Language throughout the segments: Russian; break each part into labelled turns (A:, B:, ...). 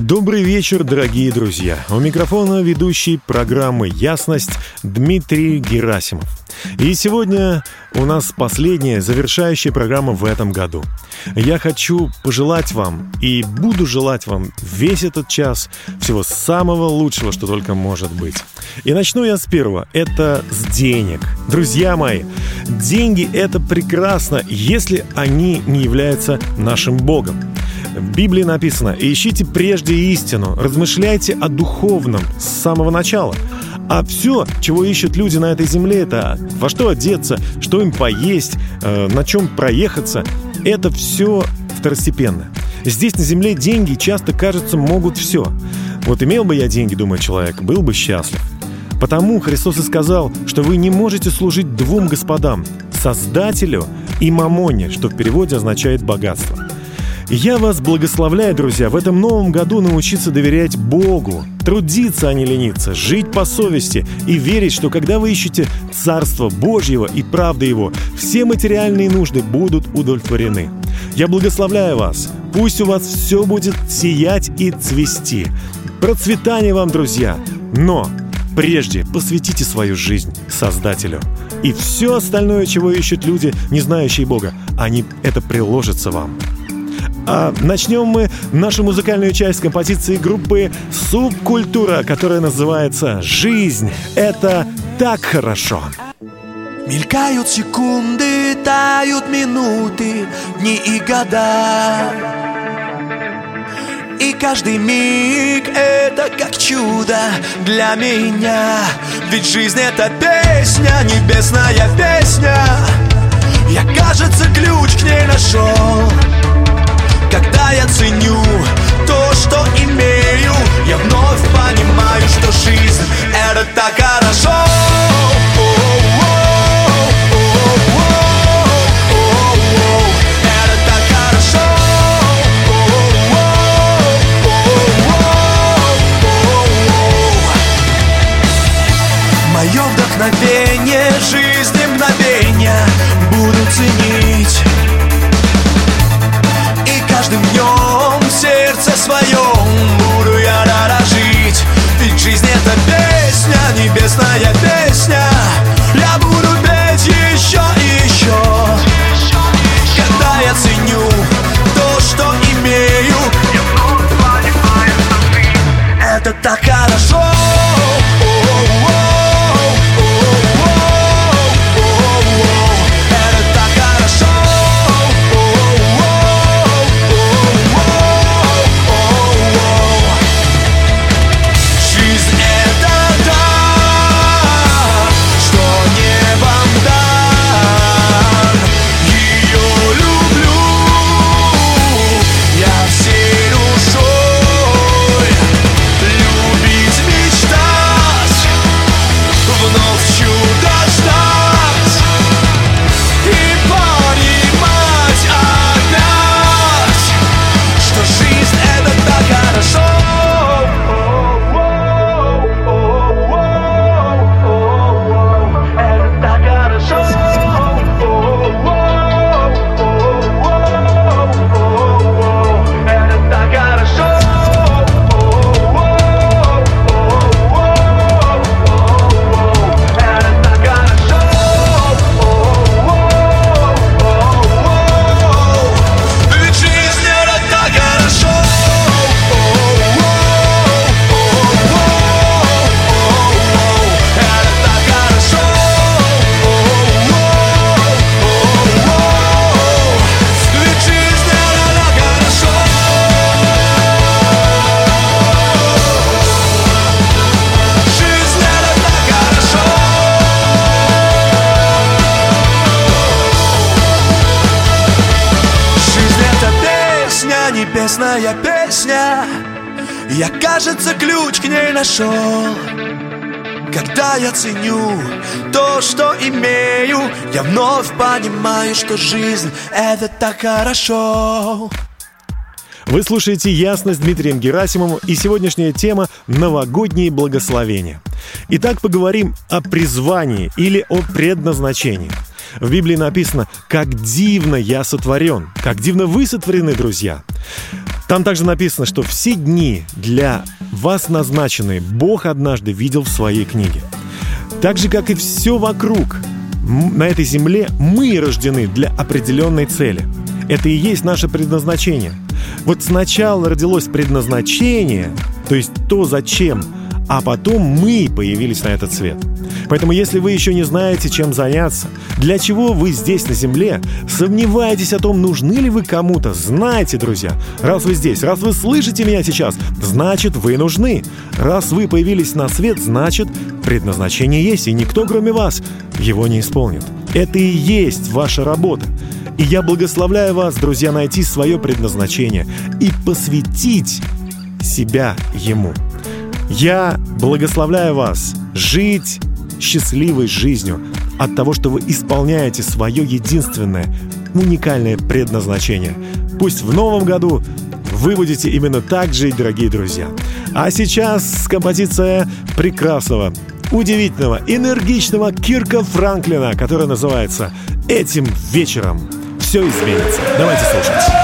A: Добрый вечер, дорогие друзья. У микрофона ведущий программы «Ясность» Дмитрий Герасимов. И сегодня у нас последняя, завершающая программа в этом году. Я хочу пожелать вам и буду желать вам весь этот час всего самого лучшего, что только может быть. И начну я с первого. Это с денег. Друзья мои, деньги — это прекрасно, если они не являются нашим Богом. В Библии написано «Ищите прежде истину, размышляйте о духовном с самого начала». А все, чего ищут люди на этой земле, это во что одеться, что им поесть, э, на чем проехаться, это все второстепенно. Здесь на земле деньги часто, кажется, могут все. Вот имел бы я деньги, думает человек, был бы счастлив. Потому Христос и сказал, что вы не можете служить двум господам – Создателю и Мамоне, что в переводе означает «богатство». Я вас благословляю, друзья, в этом новом году научиться доверять Богу, трудиться, а не лениться, жить по совести и верить, что когда вы ищете Царство Божьего и правды Его, все материальные нужды будут удовлетворены. Я благословляю вас. Пусть у вас все будет сиять и цвести. Процветания вам, друзья! Но прежде посвятите свою жизнь Создателю. И все остальное, чего ищут люди, не знающие Бога, они это приложатся вам. А начнем мы нашу музыкальную часть композиции группы «Субкультура», которая называется «Жизнь — это так хорошо».
B: Мелькают секунды, тают минуты, дни и года. И каждый миг это как чудо для меня. Ведь жизнь это песня, небесная песня. Я, кажется, ключ к ней нашел я ценю то, что имею. Я вновь понимаю, что жизнь это так хорошо так небесная песня Я, кажется, ключ к ней нашел Когда я ценю то, что имею Я вновь понимаю, что жизнь — это так хорошо
A: вы слушаете «Ясность» Дмитрием Герасимовым и сегодняшняя тема «Новогодние благословения». Итак, поговорим о призвании или о предназначении. В Библии написано «Как дивно я сотворен», «Как дивно вы сотворены, друзья». Там также написано, что все дни для вас назначенные Бог однажды видел в своей книге. Так же, как и все вокруг, на этой земле мы рождены для определенной цели. Это и есть наше предназначение. Вот сначала родилось предназначение, то есть то, зачем, а потом мы появились на этот свет. Поэтому если вы еще не знаете, чем заняться, для чего вы здесь на Земле, сомневаетесь о том, нужны ли вы кому-то, знайте, друзья, раз вы здесь, раз вы слышите меня сейчас, значит, вы нужны. Раз вы появились на свет, значит, предназначение есть, и никто, кроме вас, его не исполнит. Это и есть ваша работа. И я благословляю вас, друзья, найти свое предназначение и посвятить себя ему. Я благословляю вас жить счастливой жизнью от того, что вы исполняете свое единственное, уникальное предназначение. Пусть в новом году вы будете именно так жить, дорогие друзья. А сейчас композиция прекрасного, удивительного, энергичного Кирка Франклина, которая называется «Этим вечером все изменится». Давайте слушать.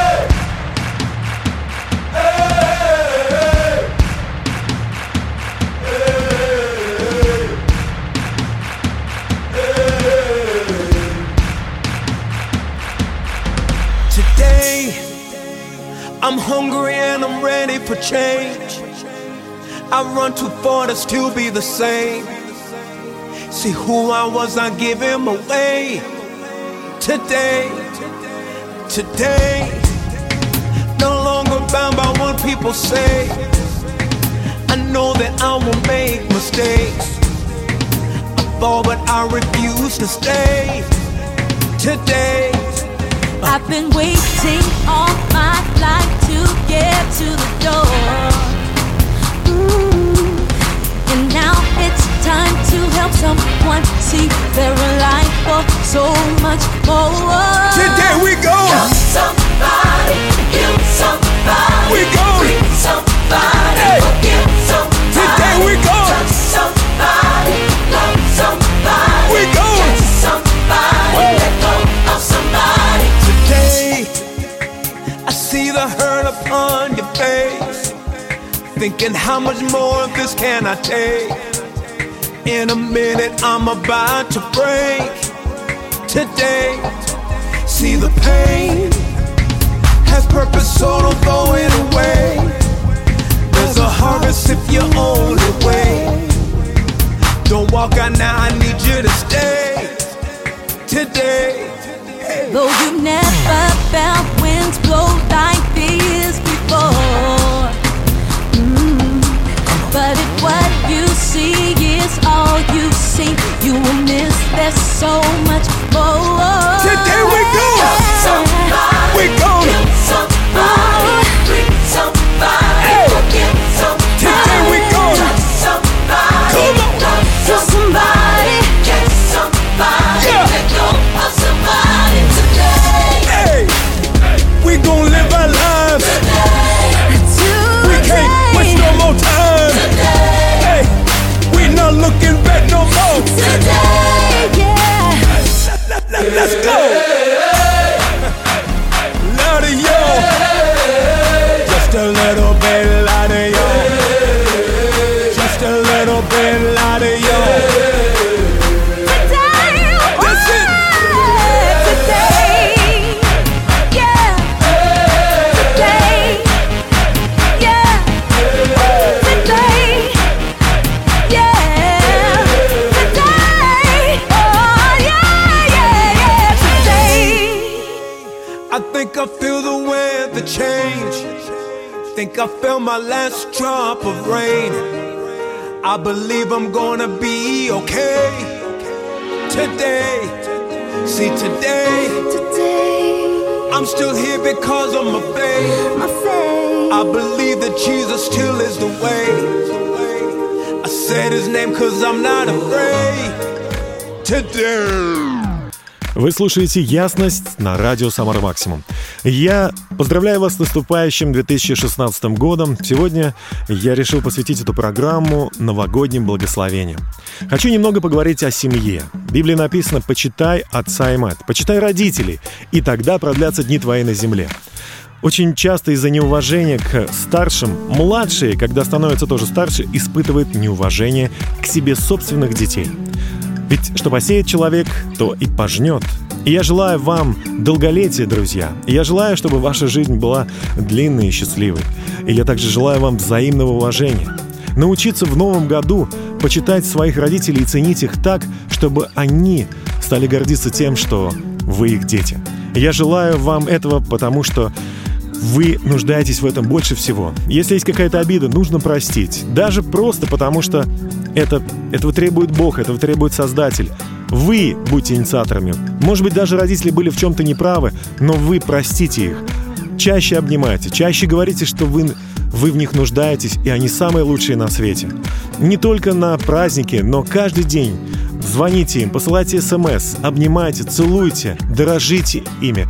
C: I run too far to still be the same. See who I was, I give him away. Today, today, no longer bound by what people say. I know that I will make mistakes. I fall, but I refuse to stay. Today,
D: I've been waiting all my life to get to the door. Ooh. And now it's time to help someone see their life for so much more.
C: Today we go.
D: Help somebody, heal somebody,
C: we go.
D: Free somebody,
C: hey.
D: Oh, forgive somebody.
C: Today we go.
D: Touch somebody, love somebody,
C: we go.
D: Catch somebody, let go of somebody.
C: Today, I see the hurt upon your face. Thinking, how much more of this can I take? In a minute, I'm about to break. Today, see the pain has purpose, so don't throw it away. There's a harvest if you only wait. Don't walk out now, I need you to stay. Today.
D: Though you never felt winds blow like these before. But if what you see is all you see, you will miss there's so much more.
C: Today we go. Think I felt my last drop of rain. I believe I'm gonna be okay. Today, see today, I'm still here because of my faith.
D: my faith.
C: I believe that Jesus still is the way. I said his name cause I'm not afraid. Today.
A: Вы слушаете «Ясность» на радио «Самара Максимум». Я поздравляю вас с наступающим 2016 годом. Сегодня я решил посвятить эту программу новогодним благословениям. Хочу немного поговорить о семье. В Библии написано «Почитай отца и мать», «Почитай родителей, и тогда продлятся дни твои на земле». Очень часто из-за неуважения к старшим, младшие, когда становятся тоже старше, испытывают неуважение к себе собственных детей. Ведь что посеет человек, то и пожнет. И я желаю вам долголетия, друзья. И я желаю, чтобы ваша жизнь была длинной и счастливой. И я также желаю вам взаимного уважения. Научиться в новом году почитать своих родителей и ценить их так, чтобы они стали гордиться тем, что вы их дети. Я желаю вам этого, потому что вы нуждаетесь в этом больше всего. Если есть какая-то обида, нужно простить. Даже просто потому, что это, этого требует Бог, этого требует Создатель. Вы будьте инициаторами. Может быть, даже родители были в чем-то неправы, но вы простите их. Чаще обнимайте, чаще говорите, что вы, вы в них нуждаетесь, и они самые лучшие на свете. Не только на праздники, но каждый день. Звоните им, посылайте смс, обнимайте, целуйте, дорожите ими.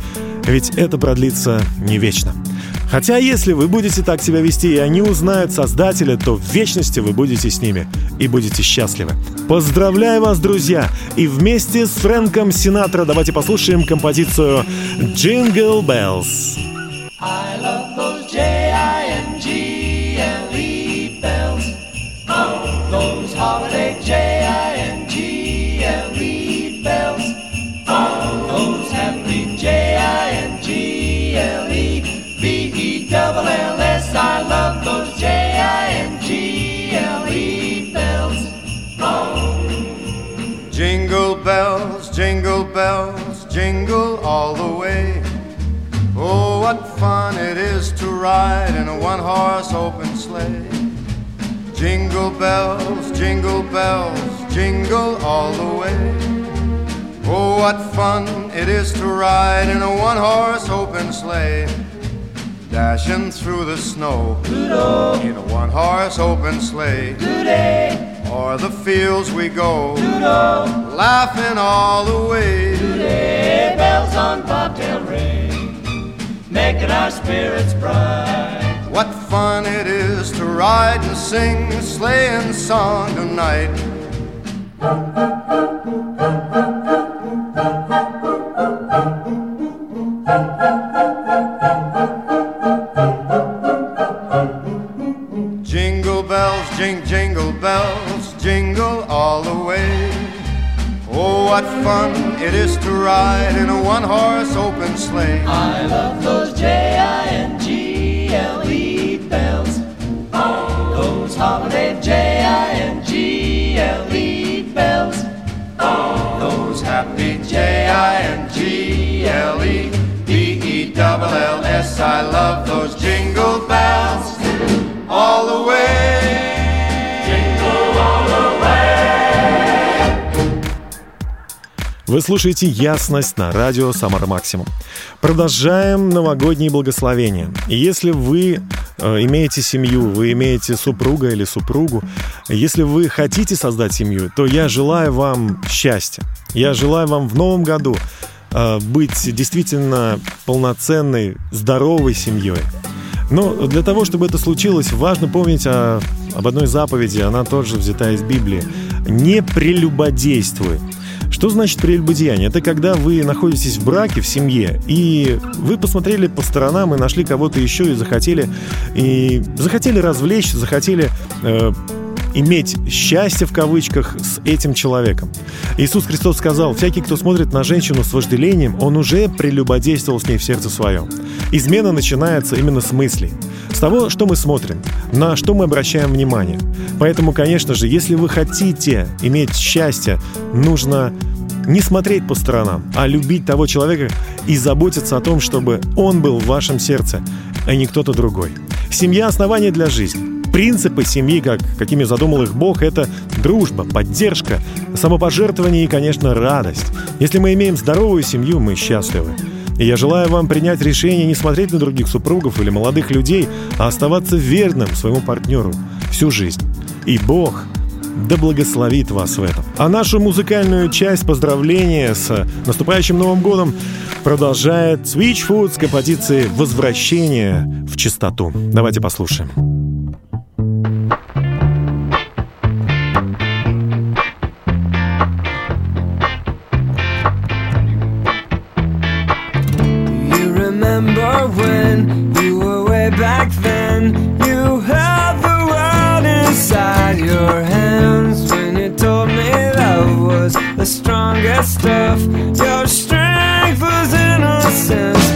A: Ведь это продлится не вечно. Хотя если вы будете так себя вести, и они узнают Создателя, то в вечности вы будете с ними и будете счастливы. Поздравляю вас, друзья! И вместе с Фрэнком Синатра давайте послушаем композицию «Jingle Bells». I love bells, jingle
E: all the way. Oh, what fun it is to ride in a one horse open sleigh. Jingle bells, jingle bells, jingle all the way. Oh, what fun it is to ride in a one horse open sleigh. Dashing through the snow Doodle. in a one horse open sleigh. Doodle. O'er the fields we go, Doodle. laughing all the way.
F: Doodle. Bells on bobtail ring, making our spirits bright.
E: What fun it is to ride and sing a sleighing song tonight. what fun it is to ride in a one horse open sleigh.
F: I love those J I N G L E bells. Those holiday J I
E: N G L E bells. Those happy J I N G L E B E double L S. I love those jingle bells all the way.
A: Вы слушаете «Ясность» на радио «Самар Максимум». Продолжаем новогодние благословения. Если вы э, имеете семью, вы имеете супруга или супругу, если вы хотите создать семью, то я желаю вам счастья. Я желаю вам в новом году э, быть действительно полноценной, здоровой семьей. Но для того, чтобы это случилось, важно помнить о, об одной заповеди, она тоже взята из Библии. «Не прелюбодействуй». Что значит прелюбодеяние? Это когда вы находитесь в браке, в семье, и вы посмотрели по сторонам и нашли кого-то еще и захотели, и захотели развлечь, захотели э, иметь счастье в кавычках с этим человеком. Иисус Христос сказал, всякий, кто смотрит на женщину с вожделением, он уже прелюбодействовал с ней в сердце своем. Измена начинается именно с мыслей, с того, что мы смотрим, на что мы обращаем внимание. Поэтому, конечно же, если вы хотите иметь счастье, нужно не смотреть по сторонам, а любить того человека и заботиться о том, чтобы он был в вашем сердце, а не кто-то другой. Семья – основание для жизни. Принципы семьи, как, какими задумал их Бог, это дружба, поддержка, самопожертвование и, конечно, радость. Если мы имеем здоровую семью, мы счастливы. И я желаю вам принять решение не смотреть на других супругов или молодых людей, а оставаться верным своему партнеру всю жизнь. И Бог да благословит вас в этом. А нашу музыкальную часть поздравления с наступающим Новым годом продолжает Switchfoot с композицией «Возвращение в чистоту». Давайте послушаем.
G: Strongest stuff. Your strength was innocence,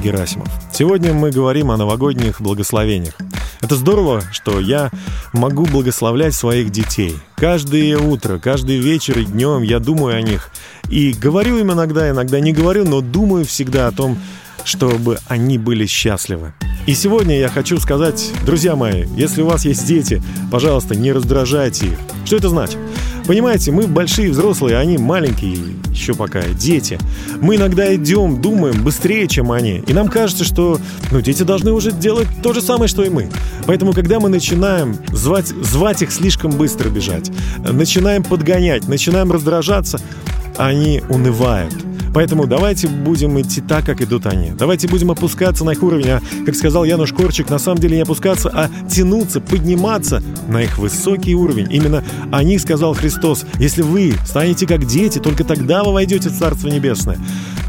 A: Герасимов. Сегодня мы говорим о новогодних благословениях. Это здорово, что я могу благословлять своих детей. Каждое утро, каждый вечер и днем я думаю о них. И говорю им иногда, иногда не говорю, но думаю всегда о том, чтобы они были счастливы. И сегодня я хочу сказать, друзья мои, если у вас есть дети, пожалуйста, не раздражайте их. Что это значит? Понимаете, мы большие взрослые, а они маленькие, еще пока дети. Мы иногда идем, думаем быстрее, чем они. И нам кажется, что ну, дети должны уже делать то же самое, что и мы. Поэтому, когда мы начинаем звать, звать их слишком быстро бежать, начинаем подгонять, начинаем раздражаться, они унывают. Поэтому давайте будем идти так, как идут они. Давайте будем опускаться на их уровень, а, как сказал Януш Корчик, на самом деле не опускаться, а тянуться, подниматься на их высокий уровень. Именно о них сказал Христос. Если вы станете как дети, только тогда вы войдете в Царство Небесное.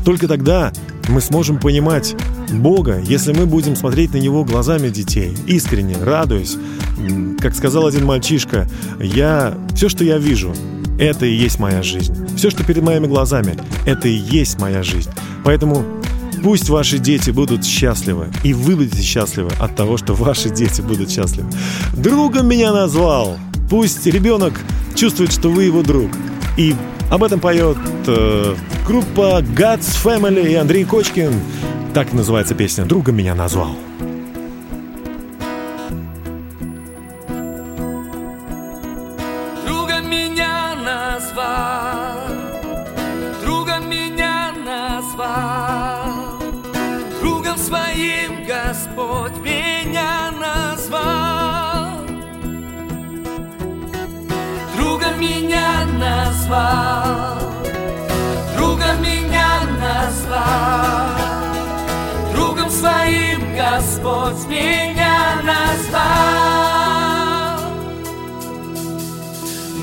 A: Только тогда мы сможем понимать Бога, если мы будем смотреть на Него глазами детей, искренне, радуясь. Как сказал один мальчишка, я все, что я вижу, это и есть моя жизнь. Все, что перед моими глазами, это и есть моя жизнь. Поэтому пусть ваши дети будут счастливы, и вы будете счастливы от того, что ваши дети будут счастливы. Другом меня назвал. Пусть ребенок чувствует, что вы его друг. И об этом поет э, группа God's Family и Андрей Кочкин. Так называется песня «Другом меня назвал».
G: Другом меня своим Господь меня назвал. Другом меня назвал.
H: Другом меня назвал. Другом своим Господь меня назвал.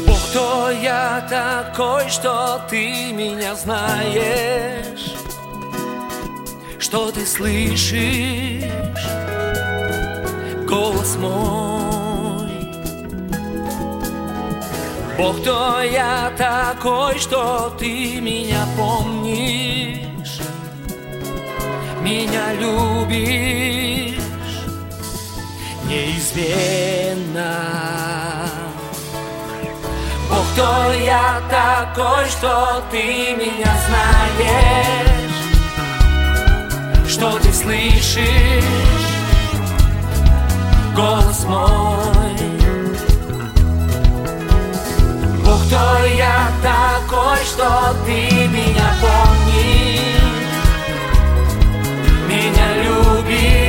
H: Бог, кто я такой, что ты меня знаешь? Что ты слышишь голос мой. Бог, кто я такой, что ты меня помнишь, меня любишь неизменно. Бог, кто я такой, что ты меня знаешь, что ты слышишь? Голос мой. Бог, кто я такой, что ты меня помнишь, меня любишь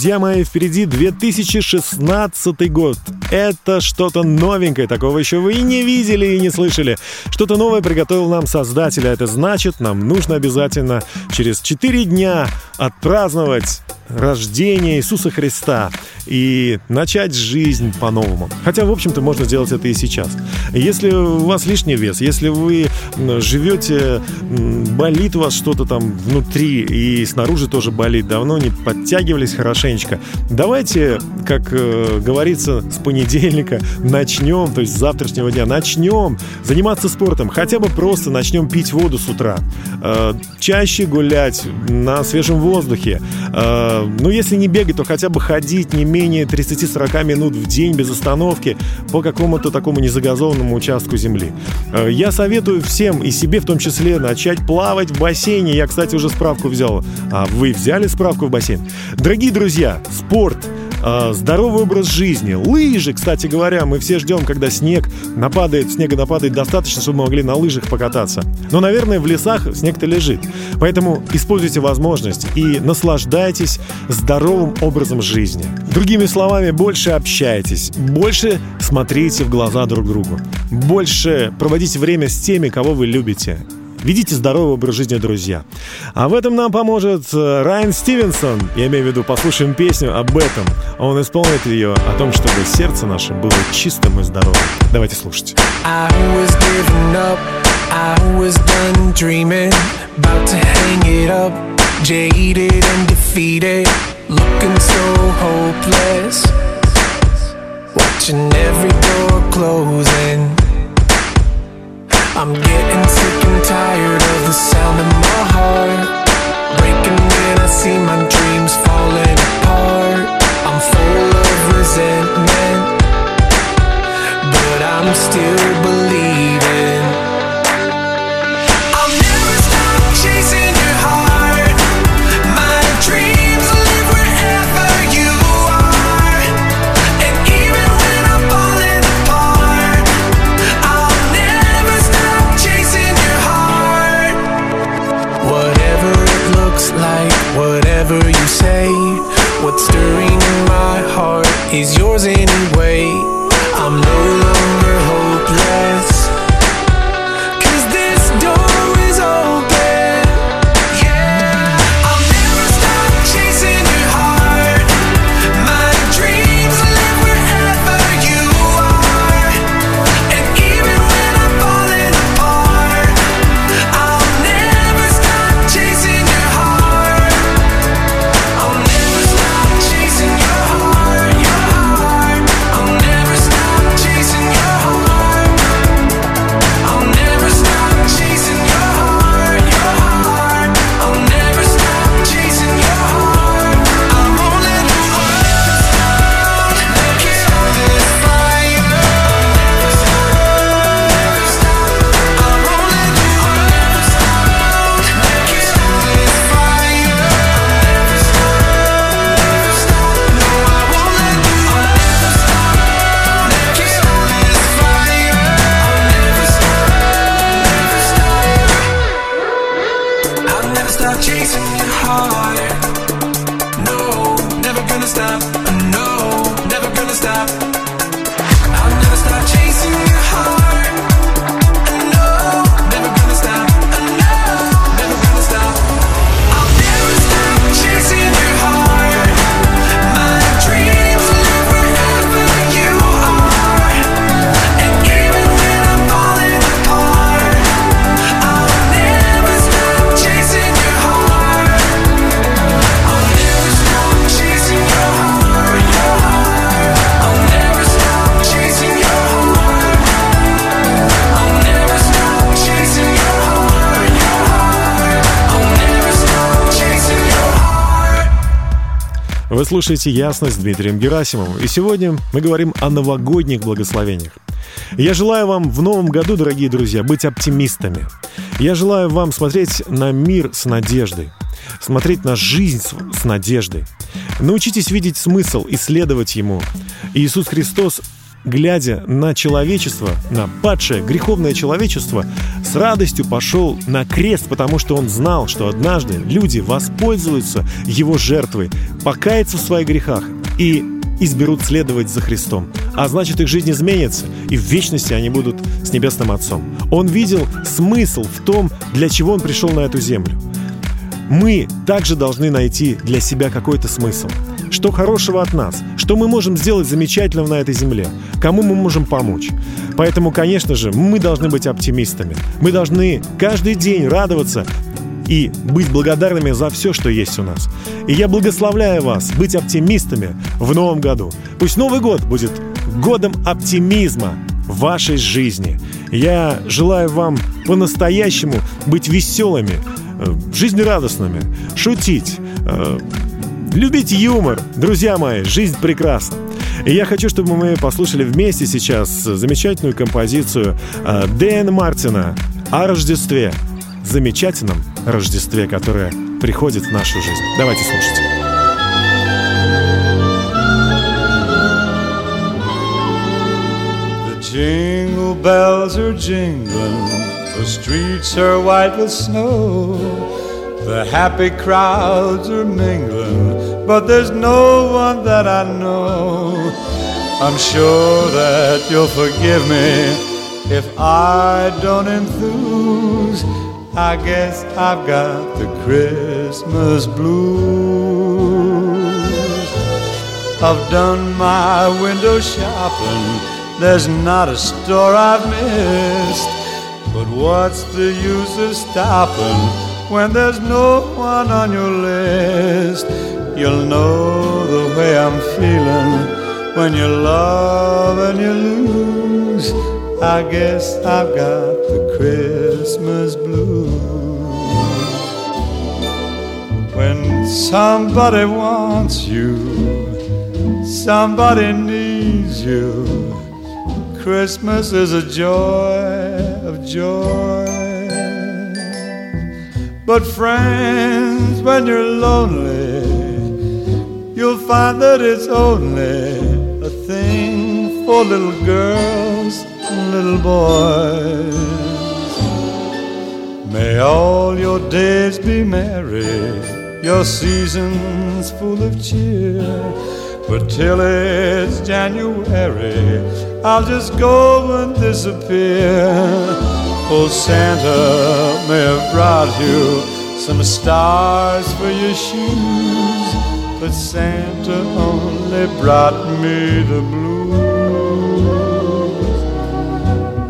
A: Друзья мои, впереди 2016 год. Это что-то новенькое, такого еще вы и не видели, и не слышали. Что-то новое приготовил нам Создатель, а это значит, нам нужно обязательно через 4 дня отпраздновать рождение Иисуса Христа и начать жизнь по-новому. Хотя, в общем-то, можно сделать это и сейчас. Если у вас лишний вес, если вы живете, болит у вас что-то там внутри и снаружи тоже болит, давно не подтягивались хорошенечко, давайте, как э, говорится, с понедельника начнем, то есть с завтрашнего дня начнем заниматься спортом, хотя бы просто начнем пить воду с утра, э, чаще гулять на свежем воздухе, э, ну, если не бегать, то хотя бы ходить не менее 30-40 минут в день без остановки по какому-то такому незагазованному участку земли. Э, я советую всем, и себе в том числе, начать плавать в бассейне. Я, кстати, уже справку взял. А вы взяли справку в бассейн? Дорогие друзья, спорт здоровый образ жизни, лыжи, кстати говоря, мы все ждем, когда снег нападает, снега нападает достаточно, чтобы мы могли на лыжах покататься. Но, наверное, в лесах снег-то лежит. Поэтому используйте возможность и наслаждайтесь здоровым образом жизни. Другими словами, больше общайтесь, больше смотрите в глаза друг другу, больше проводите время с теми, кого вы любите. Ведите здоровый образ жизни, друзья. А в этом нам поможет э, Райан Стивенсон. Я имею в виду, послушаем песню об этом. Он исполнит ее о том, чтобы сердце наше было чистым и здоровым. Давайте слушать.
C: Watching every door closing. I'm getting sick and tired of the sound of my heart breaking when I see my dreams falling apart. I'm full of resentment but I'm still believing. Stop. No, never gonna stop.
A: Вы слушаете «Ясность» с Дмитрием Герасимовым. И сегодня мы говорим о новогодних благословениях. Я желаю вам в новом году, дорогие друзья, быть оптимистами. Я желаю вам смотреть на мир с надеждой, смотреть на жизнь с, надеждой. Научитесь видеть смысл, исследовать ему. Иисус Христос глядя на человечество, на падшее, греховное человечество, с радостью пошел на крест, потому что он знал, что однажды люди воспользуются его жертвой, покаются в своих грехах и изберут следовать за Христом. А значит, их жизнь изменится, и в вечности они будут с Небесным Отцом. Он видел смысл в том, для чего он пришел на эту землю. Мы также должны найти для себя какой-то смысл. Что хорошего от нас? Что мы можем сделать замечательного на этой земле? Кому мы можем помочь? Поэтому, конечно же, мы должны быть оптимистами. Мы должны каждый день радоваться и быть благодарными за все, что есть у нас. И я благословляю вас быть оптимистами в новом году. Пусть Новый год будет годом оптимизма в вашей жизни. Я желаю вам по-настоящему быть веселыми, жизнерадостными, шутить, э, любить юмор. Друзья мои, жизнь прекрасна. И я хочу, чтобы мы послушали вместе сейчас замечательную композицию э, Дэна Мартина о Рождестве. Замечательном Рождестве, которое приходит в нашу жизнь. Давайте слушать.
I: The jingle bells are jingling, the streets are white with snow. The happy crowds are mingling, but there's no one that I know. I'm sure that you'll forgive me if I don't enthuse. I guess I've got the Christmas blues. I've done my window shopping. There's not a store I've missed. But what's the use of stopping when there's no one on your list? You'll know the way I'm feeling when you love and you lose. I guess I've got the Christmas blues. When somebody wants you, somebody needs you. Christmas is a joy joy. But friends, when you're lonely, you'll find that it's only a thing for little girls and little boys. May all your days be merry, your seasons full of cheer. But till it's January, I'll just go and disappear. Oh, Santa may have brought you some stars for your shoes, but Santa only brought me the blues.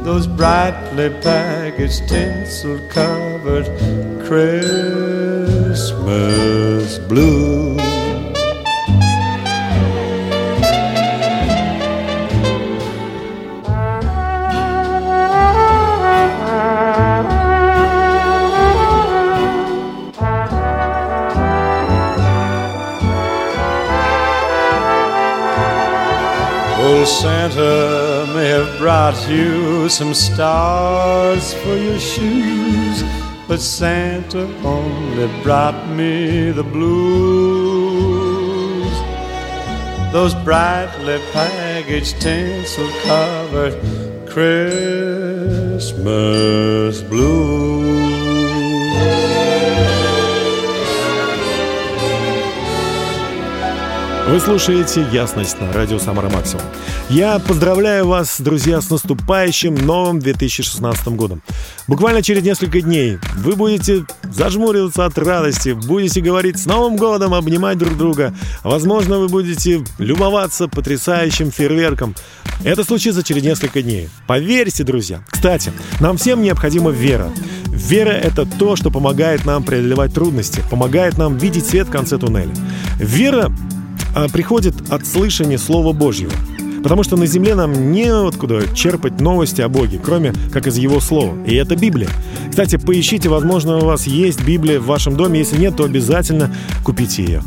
I: Those brightly packaged, tinsel covered Christmas blues. Santa may have brought you some stars for your shoes, but Santa only brought me the blues. Those brightly packaged, tinsel covered Christmas blues.
A: Вы слушаете «Ясность» на радио «Самара Максимум». Я поздравляю вас, друзья, с наступающим новым 2016 годом. Буквально через несколько дней вы будете зажмуриваться от радости, будете говорить «С Новым годом!», обнимать друг друга. Возможно, вы будете любоваться потрясающим фейерверком. Это случится через несколько дней. Поверьте, друзья. Кстати, нам всем необходима вера. Вера — это то, что помогает нам преодолевать трудности, помогает нам видеть свет в конце туннеля. Вера приходит от слышания Слова Божьего. Потому что на земле нам неоткуда черпать новости о Боге, кроме как из Его Слова. И это Библия. Кстати, поищите, возможно, у вас есть Библия в вашем доме. Если нет, то обязательно купите ее.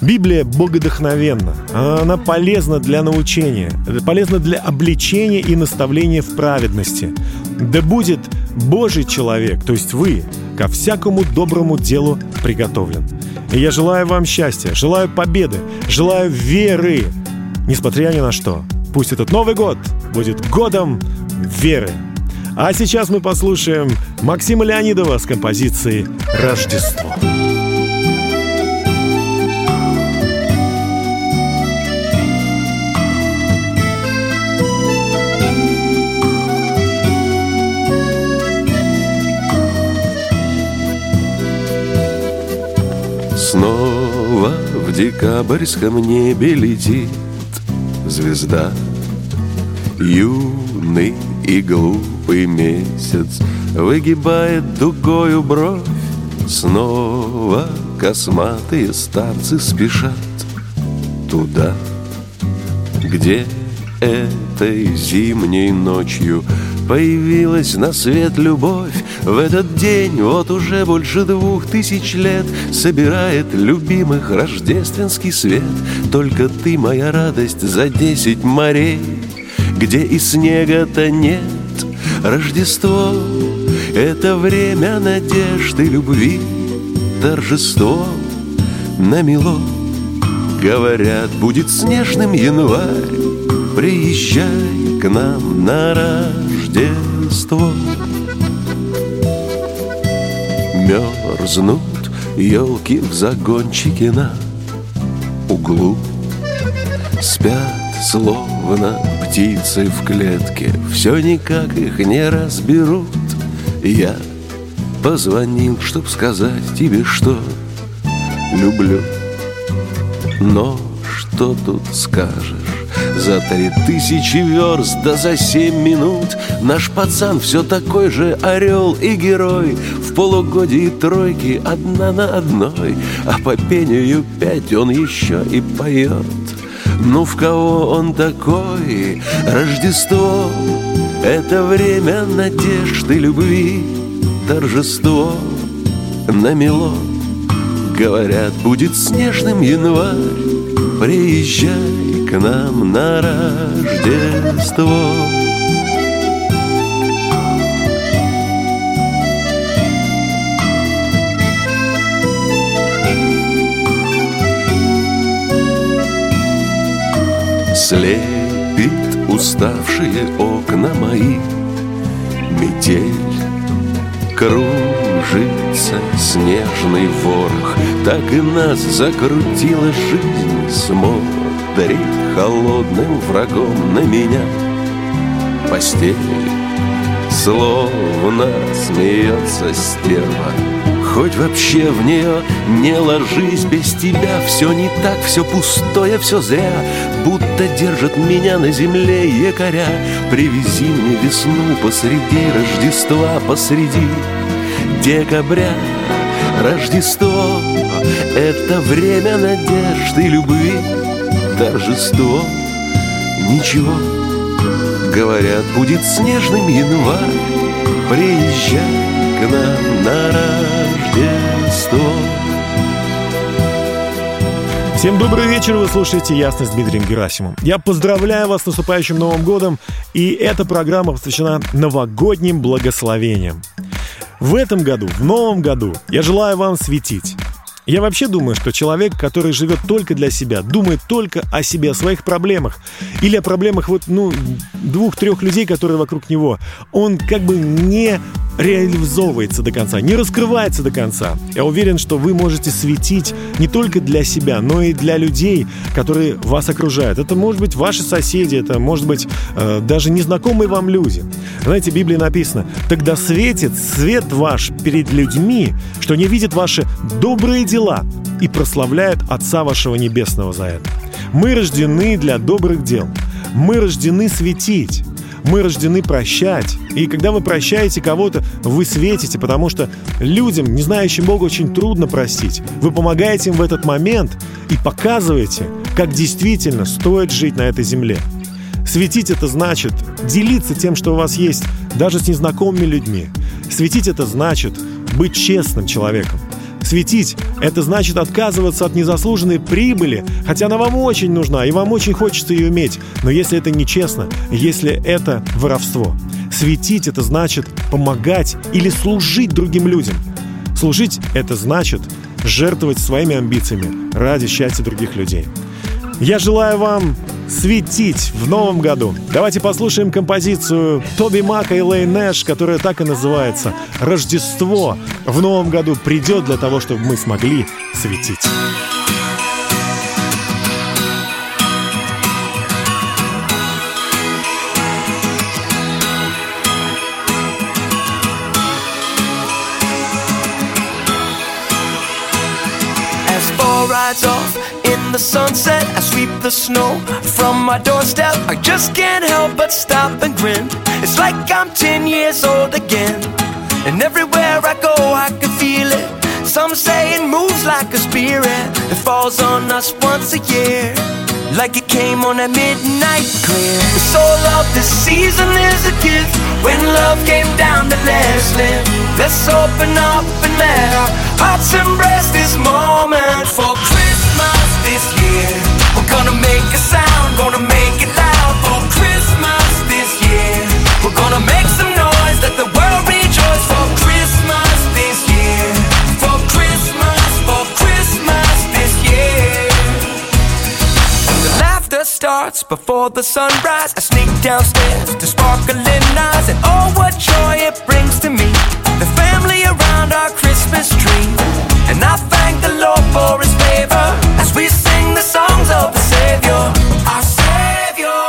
A: Библия богодохновенна. Она полезна для научения, полезна для обличения и наставления в праведности. Да будет Божий человек, то есть вы, ко всякому доброму делу приготовлен. И я желаю вам счастья, желаю победы, желаю веры, несмотря ни на что. Пусть этот Новый год будет годом веры. А сейчас мы послушаем Максима Леонидова с композицией «Рождество».
J: Снова декабрьском небе летит звезда. Юный и глупый месяц Выгибает дугою бровь. Снова косматые старцы спешат Туда, где этой зимней ночью Появилась на свет любовь В этот день вот уже больше двух тысяч лет Собирает любимых рождественский свет. Только ты моя радость за десять морей Где и снега-то нет. Рождество — это время надежды, любви Торжество. Намело Говорят, будет снежным январь Приезжай к нам на Рождество Мерзнут елки в загончике на углу. Спят словно птицы в клетке Все никак их не разберут. Я позвонил, чтоб сказать тебе, что люблю. Но что тут скажешь? За три тысячи верст, да за семь минут Наш пацан все такой же орел и герой В полугодии тройки одна на одной А по пению пять он еще и поет. Ну в кого он такой? Рождество Это время надежды, любви Торжество намело Говорят, будет снежным январь Приезжай к нам на Рождество Слепит уставшие окна мои. Метель кружится снежный ворох Так и нас закрутила жизнь Смотрит холодным врагом на меня. Постель словно смеется стерва Хоть вообще в нее не ложись без тебя Все не так, все пустое, все зря. Будто держит меня на земле якоря. Привези мне весну посреди Рождества посреди декабря. Рождество — это время надежды, любви. Торжество — ничего. Говорят, будет снежным январь. Приезжай к нам на Рождество
A: Всем добрый вечер, вы слушаете «Ясность» с Дмитрием Герасимовым. Я поздравляю вас с наступающим Новым годом, и эта программа посвящена новогодним благословениям. В этом году, в новом году, я желаю вам светить. Я вообще думаю, что человек, который живет только для себя, думает только о себе, о своих проблемах или о проблемах вот, ну, двух-трех людей, которые вокруг него, он как бы не реализовывается до конца, не раскрывается до конца. Я уверен, что вы можете светить не только для себя, но и для людей, которые вас окружают. Это может быть ваши соседи, это может быть э, даже незнакомые вам люди. Знаете, в Библии написано, «Тогда светит свет ваш перед людьми, что не видят ваши добрые дела и прославляют Отца вашего Небесного за это». Мы рождены для добрых дел. Мы рождены светить. Мы рождены прощать. И когда вы прощаете кого-то, вы светите, потому что людям, не знающим Бога, очень трудно простить. Вы помогаете им в этот момент и показываете, как действительно стоит жить на этой земле. Светить это значит делиться тем, что у вас есть, даже с незнакомыми людьми. Светить это значит быть честным человеком. Светить – это значит отказываться от незаслуженной прибыли, хотя она вам очень нужна, и вам очень хочется ее иметь. Но если это нечестно, если это воровство. Светить – это значит помогать или служить другим людям. Служить – это значит жертвовать своими амбициями ради счастья других людей. Я желаю вам светить в новом году. Давайте послушаем композицию Тоби Мака и Лей Нэш, которая так и называется «Рождество в новом году придет для того, чтобы мы смогли светить».
B: Rides off in the sunset, I sweep the snow from my doorstep. I just can't help but stop and grin. It's like I'm 10 years old again. And everywhere I go, I can feel it. Some say it moves like a spirit that falls on us once a year. Like it came on a midnight clear. The soul of the season is a gift. When love came down to live. Let's open up and let our hearts embrace this moment. For Christmas this year, we're gonna make a sound, gonna make it loud. For Christmas this year, we're gonna make some noise, let the world rejoice. For Christmas this year, for Christmas, for Christmas this year. The laughter starts before the sunrise. I sneak downstairs to sparkling eyes, and oh, what joy it brings to me. The family around our Christmas tree, and I thank the Lord for His favor as we sing the songs of the Savior, our Savior.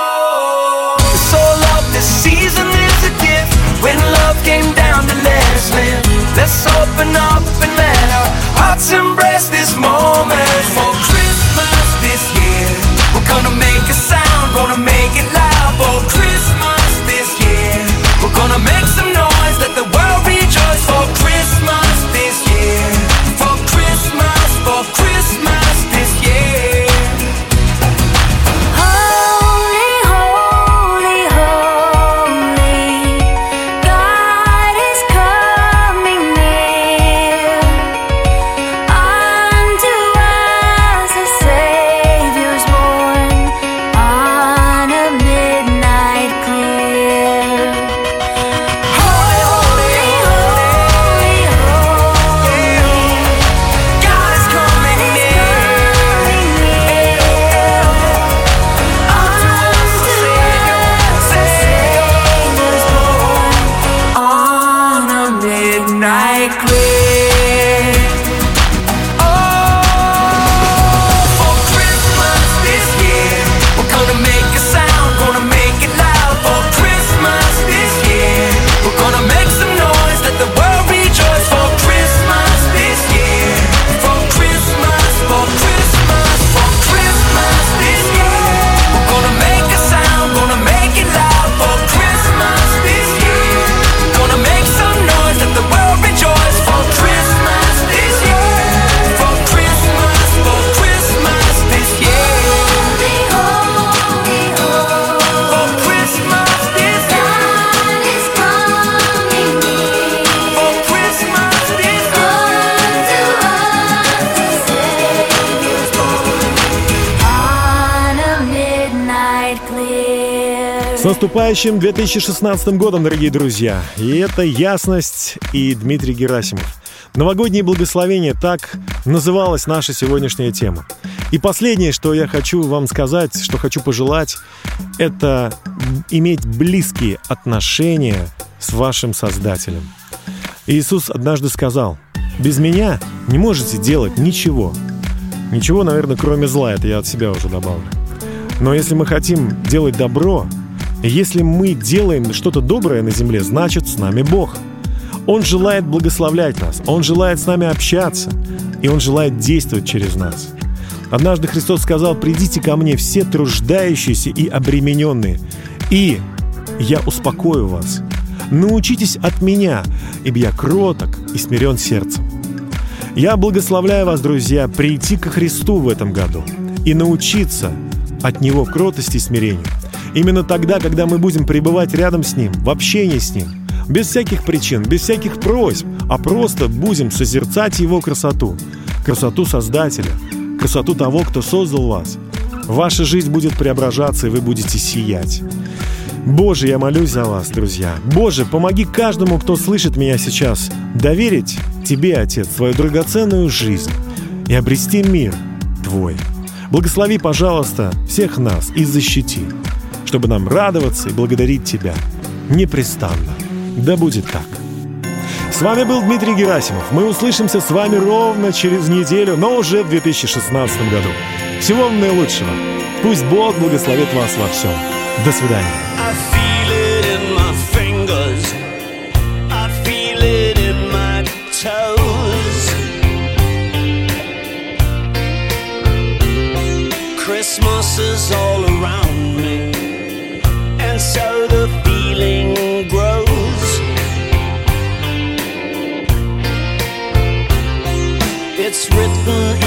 B: The soul of this season is a gift. When love came down to let us let's open up
A: наступающим 2016 годом, дорогие друзья! И это «Ясность» и Дмитрий Герасимов. Новогодние благословения – так называлась наша сегодняшняя тема. И последнее, что я хочу вам сказать, что хочу пожелать, это иметь близкие отношения с вашим Создателем. Иисус однажды сказал, «Без меня не можете делать ничего». Ничего, наверное, кроме зла, это я от себя уже добавлю. Но если мы хотим делать добро, если мы делаем что-то доброе на земле, значит, с нами Бог. Он желает благословлять нас, Он желает с нами общаться, и Он желает действовать через нас. Однажды Христос сказал, «Придите ко мне все труждающиеся и обремененные, и я успокою вас. Научитесь от меня, ибо я кроток и смирен сердцем». Я благословляю вас, друзья, прийти ко Христу в этом году и научиться от Него кротости и смирению. Именно тогда, когда мы будем пребывать рядом с Ним, в общении с Ним, без всяких причин, без всяких просьб, а просто будем созерцать Его красоту, красоту Создателя, красоту того, кто создал вас. Ваша жизнь будет преображаться, и вы будете сиять. Боже, я молюсь за вас, друзья. Боже, помоги каждому, кто слышит меня сейчас, доверить Тебе, Отец, свою драгоценную жизнь и обрести мир Твой. Благослови, пожалуйста, всех нас и защити чтобы нам радоваться и благодарить Тебя непрестанно. Да будет так. С вами был Дмитрий Герасимов. Мы услышимся с вами ровно через неделю, но уже в 2016 году. Всего вам наилучшего. Пусть Бог благословит вас во всем. До свидания.
B: Christmas is all around so the feeling grows. It's written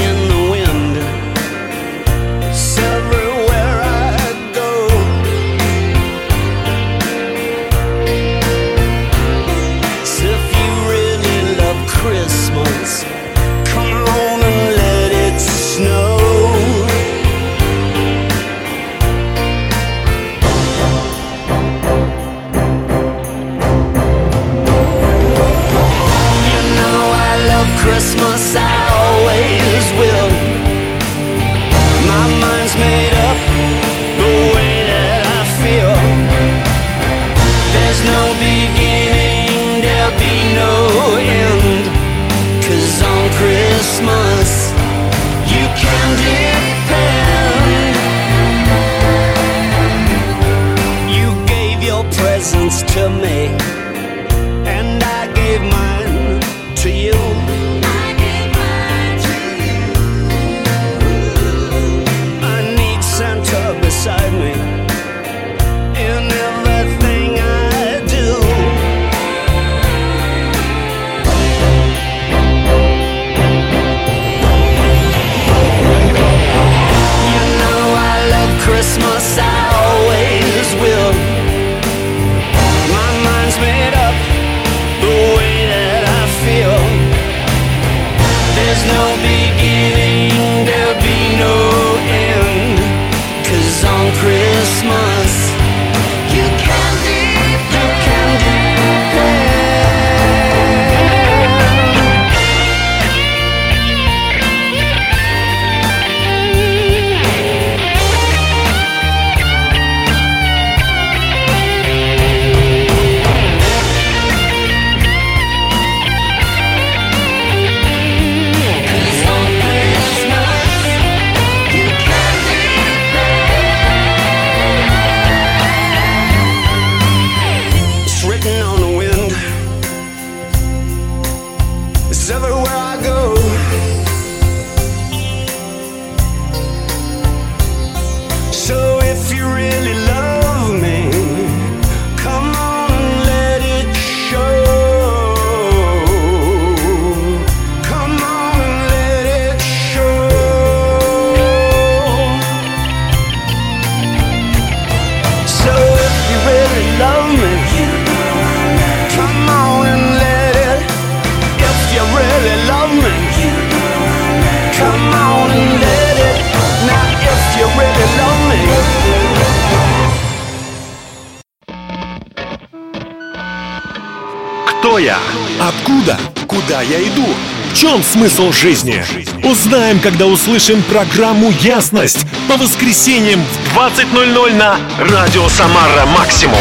A: смысл жизни. Узнаем, когда услышим программу «Ясность» по воскресеньям в 20.00 на «Радио Самара Максимум».